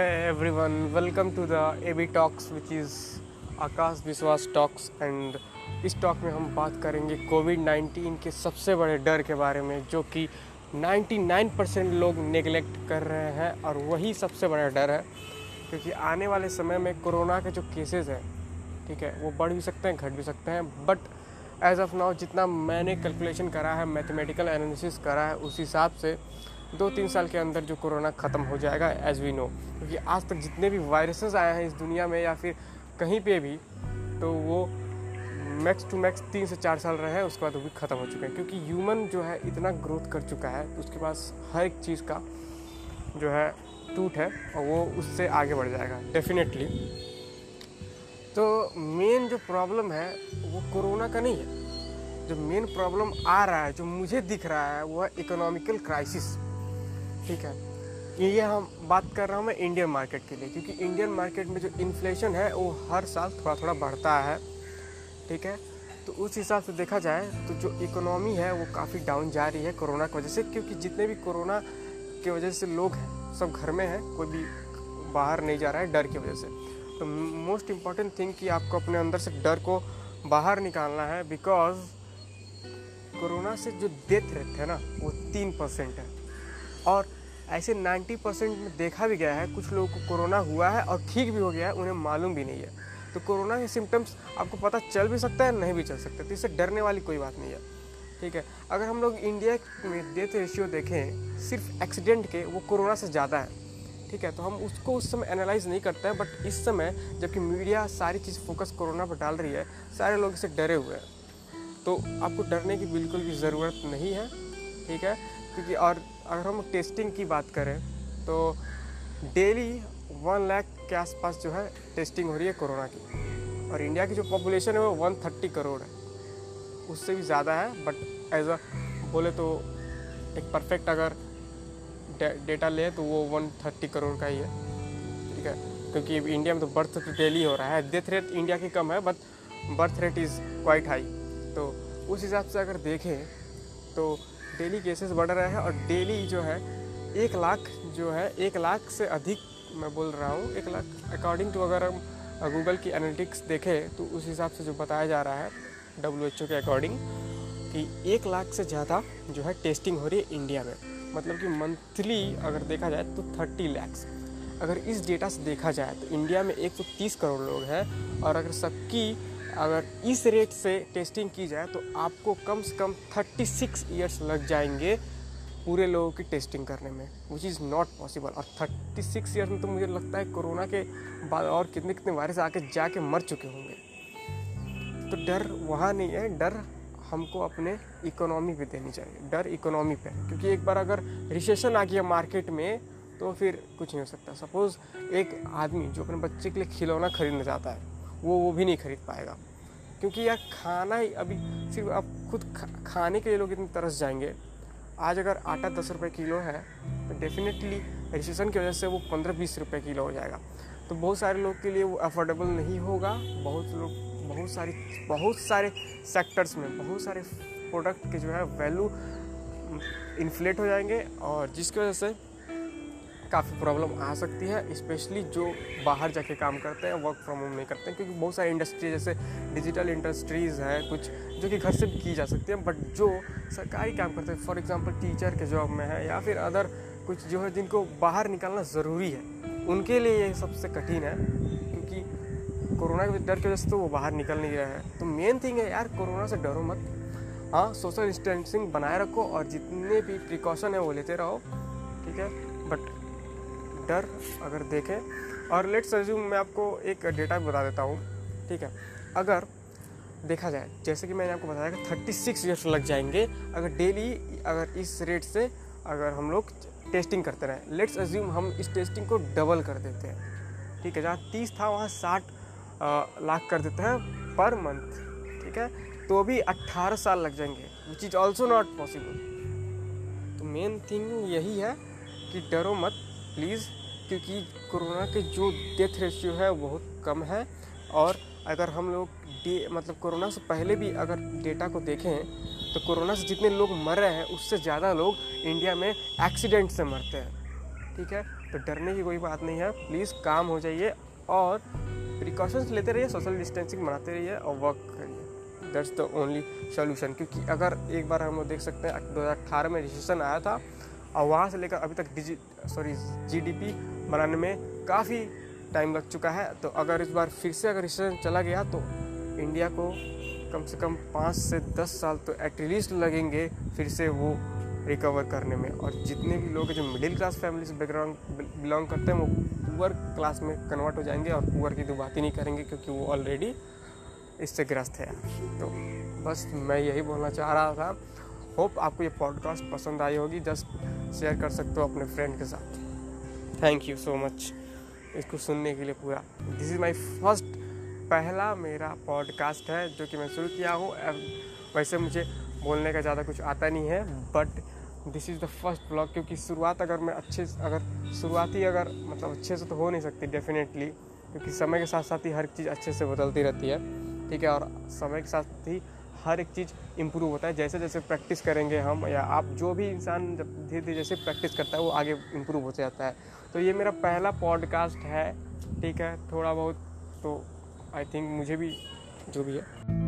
Hey everyone, welcome to the AB Talks which is Akash Vishwas talks and इस talk में हम बात करेंगे कोविड 19 के सबसे बड़े डर के बारे में जो कि 99 परसेंट लोग नेगलेक्ट कर रहे हैं और वही सबसे बड़ा डर है क्योंकि आने वाले समय में कोरोना के जो केसेस हैं ठीक है वो बढ़ भी सकते हैं घट भी सकते हैं बट एज ऑफ़ नाउ जितना मैंने कैलकुलेशन करा है मैथमेटिकल एनालिसिस करा है उस हिसाब से दो तीन साल के अंदर जो कोरोना ख़त्म हो जाएगा एज वी नो क्योंकि आज तक जितने भी वायरसेस आए हैं इस दुनिया में या फिर कहीं पे भी तो वो मैक्स टू मैक्स तीन से चार साल रहे हैं, उसके बाद वो भी ख़त्म हो चुके हैं। क्योंकि ह्यूमन जो है इतना ग्रोथ कर चुका है उसके पास हर एक चीज़ का जो है टूट है और वो उससे आगे बढ़ जाएगा डेफिनेटली तो मेन जो प्रॉब्लम है, वो कोरोना का नहीं है। जो मेन प्रॉब्लम आ रहा है, जो मुझे दिख रहा है, वो है इकोनॉमिकल क्राइसिस ठीक है। ये हम बात कर रहा हूँ मैं इंडियन मार्केट के लिए, क्योंकि इंडियन मार्केट में जो इन्फ्लेशन है, वो हर साल थोड़ा थोड़ा बढ़ता है। ठीक है? तो उस हिसाब से देखा जाए तो जो इकोनॉमी है, वो काफ़ी डाउन जा रही है कोरोना की वजह से, क्योंकि जितने भी कोरोना की वजह से लोग सब घर में हैं, कोई भी बाहर नहीं जा रहा है, डर की वजह से। तो मोस्ट इंपॉर्टेंट थिंग कि आपको अपने अंदर से डर को बाहर निकालना है बिकॉज़ कोरोना से जो डेथ रेट है ना, वो तीन परसेंट है। और ऐसे 90 परसेंट में देखा भी गया है, कुछ लोगों को कोरोना हुआ है और ठीक भी हो गया है, उन्हें मालूम भी नहीं है। तो कोरोना के सिम्टम्स आपको पता चल भी सकता है, नहीं भी चल सकता तो इससे डरने वाली कोई बात नहीं है, ठीक है? अगर हम लोग इंडिया में डेथ रेशियो देखें, सिर्फ़ एक्सीडेंट के, वो कोरोना से ज़्यादा है, ठीक है? तो हम उसको उस समय एनालाइज नहीं करते हैं बट इस समय जबकि मीडिया सारी चीज़ फोकस कोरोना पर डाल रही है, सारे लोग इससे डरे हुए हैं। तो आपको डरने की बिल्कुल भी ज़रूरत नहीं है, ठीक है? क्योंकि और अगर हम टेस्टिंग की बात करें तो डेली वन लाख के आसपास जो है टेस्टिंग हो रही है कोरोना की। और इंडिया की जो पॉपुलेशन है वो वन थर्टी करोड़ है। उससे भी ज़्यादा है बट एज अ बोले तो एक परफेक्ट अगर डेटा ले तो वो वन थर्टी करोड़ का ही है। ठीक है? क्योंकि इंडिया में तो बर्थ तो डेली हो रहा है। डेथ रेट इंडिया की कम है but birth rate is quite high तो उस हिसाब से अगर देखें तो डेली केसेस बढ़ रहे हैं और डेली जो है, एक लाख जो है, एक लाख से अधिक मैं बोल रहा हूँ, एक लाख अकॉर्डिंग टू अगर हम गूगल की एनालिटिक्स देखें तो उस हिसाब से जो बताया जा रहा है डब्ल्यू एच ओ के अकॉर्डिंग कि एक लाख से ज़्यादा जो है टेस्टिंग हो रही है इंडिया में। मतलब कि मंथली अगर देखा जाए तो थर्टी लैक्स अगर इस डेटा से देखा जाए तो इंडिया में 130 करोड़ लोग हैं, और अगर सबकी अगर इस रेट से टेस्टिंग की जाए तो आपको कम से कम 36 सिक्स ईयर्स लग जाएँगे पूरे लोगों की टेस्टिंग करने में विच इज़ नॉट पॉसिबल और 36 सिक्स ईयर्स में तो मुझे लगता है कोरोना के बाद और कितने कितने वायरस आके जाके मर चुके होंगे। तो डर वहाँ नहीं है, डर हमको अपने इकोनॉमी पे देनी चाहिए, डर इकोनॉमी पे। क्योंकि एक बार अगर रिसेशन आ गया मार्केट में तो फिर कुछ नहीं हो सकता। सपोज़ एक आदमी जो अपने बच्चे के लिए खिलौना खरीदना चाहता है वो वो भी नहीं खरीद पाएगा। क्योंकि यार खाना ही, अभी सिर्फ़ आप खुद खाने के लिए लोग इतनी तरस जाएँगे। आज अगर आटा दस रुपये किलो है तो डेफिनेटली रिसेशन की वजह से वो पंद्रह बीस रुपये किलो हो जाएगा। तो बहुत सारे लोग के लिए वो अफोर्डेबल नहीं होगा। बहुत लोग, बहुत सारी, बहुत सारे सेक्टर्स में, बहुत सारे प्रोडक्ट के जो है वैल्यू इन्फ्लेट हो जाएँगे। और जिसकी वजह से काफ़ी प्रॉब्लम आ सकती है स्पेशली जो बाहर जाके काम करते हैं वर्क फ्रॉम होम नहीं करते हैं, क्योंकि बहुत सारी इंडस्ट्री जैसे डिजिटल इंडस्ट्रीज़ है कुछ, जो कि घर से भी की जा सकती है बट जो सरकारी काम करते हैं फॉर एग्ज़ाम्पल टीचर के जॉब में है, या फिर अदर कुछ जो है जिनको बाहर निकालना ज़रूरी है, उनके लिए ये सबसे कठिन है, क्योंकि कोरोना के डर की वजह से तो वो बाहर निकल नहीं रहे हैं। तो मेन थिंग है यार, कोरोना से डरो मत। हाँ सोशल डिस्टेंसिंग बनाए रखो और जितने भी प्रिकॉशन है वो लेते रहो, ठीक है? बट डर अगर देखें। और लेट्स अज्यूम मैं आपको एक डेटा बता देता हूँ, ठीक है? अगर देखा जाए, जैसे कि मैंने आपको बताया कि थर्टी सिक्स ईयर्स लग जाएँगे, अगर डेली अगर इस रेट से अगर हम लोग टेस्टिंग करते रहें। लेट्स अज्यूम हम इस टेस्टिंग को डबल कर देते हैं, ठीक है? जहाँ तीस था, वहाँ साठ लाख कर देते हैं पर मंथ ठीक है? तो भी अट्ठारह साल लग जाएँगे which is also not possible तो मेन थिंग यही है कि डरो मत प्लीज़ क्योंकि कोरोना के जो डेथ रेशियो है बहुत कम है। और अगर हम लोग डे मतलब कोरोना से पहले भी अगर डेटा को देखें तो कोरोना से जितने लोग मर रहे हैं, उससे ज़्यादा लोग इंडिया में एक्सीडेंट से मरते हैं। ठीक है? तो डरने की कोई बात नहीं है। प्लीज़ काम हो जाइए और प्रिकॉशंस लेते रहिए सोशल डिस्टेंसिंग बनाते रहिए और वर्क करिए। दैट्स द ओनली सोल्यूशन क्योंकि अगर एक बार हम लोग देख सकते हैं, दो हज़ार अठारह में रिसेशन आया था और वहाँ से लेकर अभी तक डिजि सॉरी जीडीपी बनाने में काफ़ी टाइम लग चुका है। तो अगर इस बार फिर से अगर रिसेशन चला गया तो इंडिया को कम से कम पाँच से दस साल तो एटलीस्ट लगेंगे फिर से वो रिकवर करने में। और जितने भी लोग जो मिडिल क्लास फैमिली से बैकग्राउंड बिलोंग करते हैं, वो पुअर क्लास में कन्वर्ट हो जाएँगे और पुअर की तो बात ही नहीं करेंगे, क्योंकि वो ऑलरेडी इससे ग्रस्त है। तो बस मैं यही बोलना चाह रहा था। होप आपको ये पॉडकास्ट पसंद आई होगी। जस्ट शेयर कर सकते हो अपने फ्रेंड के साथ। थैंक यू सो मच इसको सुनने के लिए पूरा। दिस इज़ माई फ़र्स्ट पहला मेरा पॉडकास्ट है जो कि मैं शुरू किया हूँ। वैसे मुझे बोलने का ज़्यादा कुछ आता नहीं है but this is the first blog क्योंकि शुरुआत अगर मैं अच्छे से, अगर शुरुआती अगर मतलब अच्छे से तो हो नहीं सकती डेफिनेटली क्योंकि समय के साथ साथ ही हर चीज़ अच्छे से बदलती रहती है। ठीक है, और समय के साथ ही हर एक चीज़ इम्प्रूव होता है। जैसे जैसे प्रैक्टिस करेंगे हम या आप जो भी इंसान जब धीरे धीरे जैसे प्रैक्टिस करता है, वो आगे इम्प्रूव होते जाता है। तो ये मेरा पहला पॉडकास्ट है, ठीक है? थोड़ा बहुत तो आई थिंक मुझे भी जो भी है।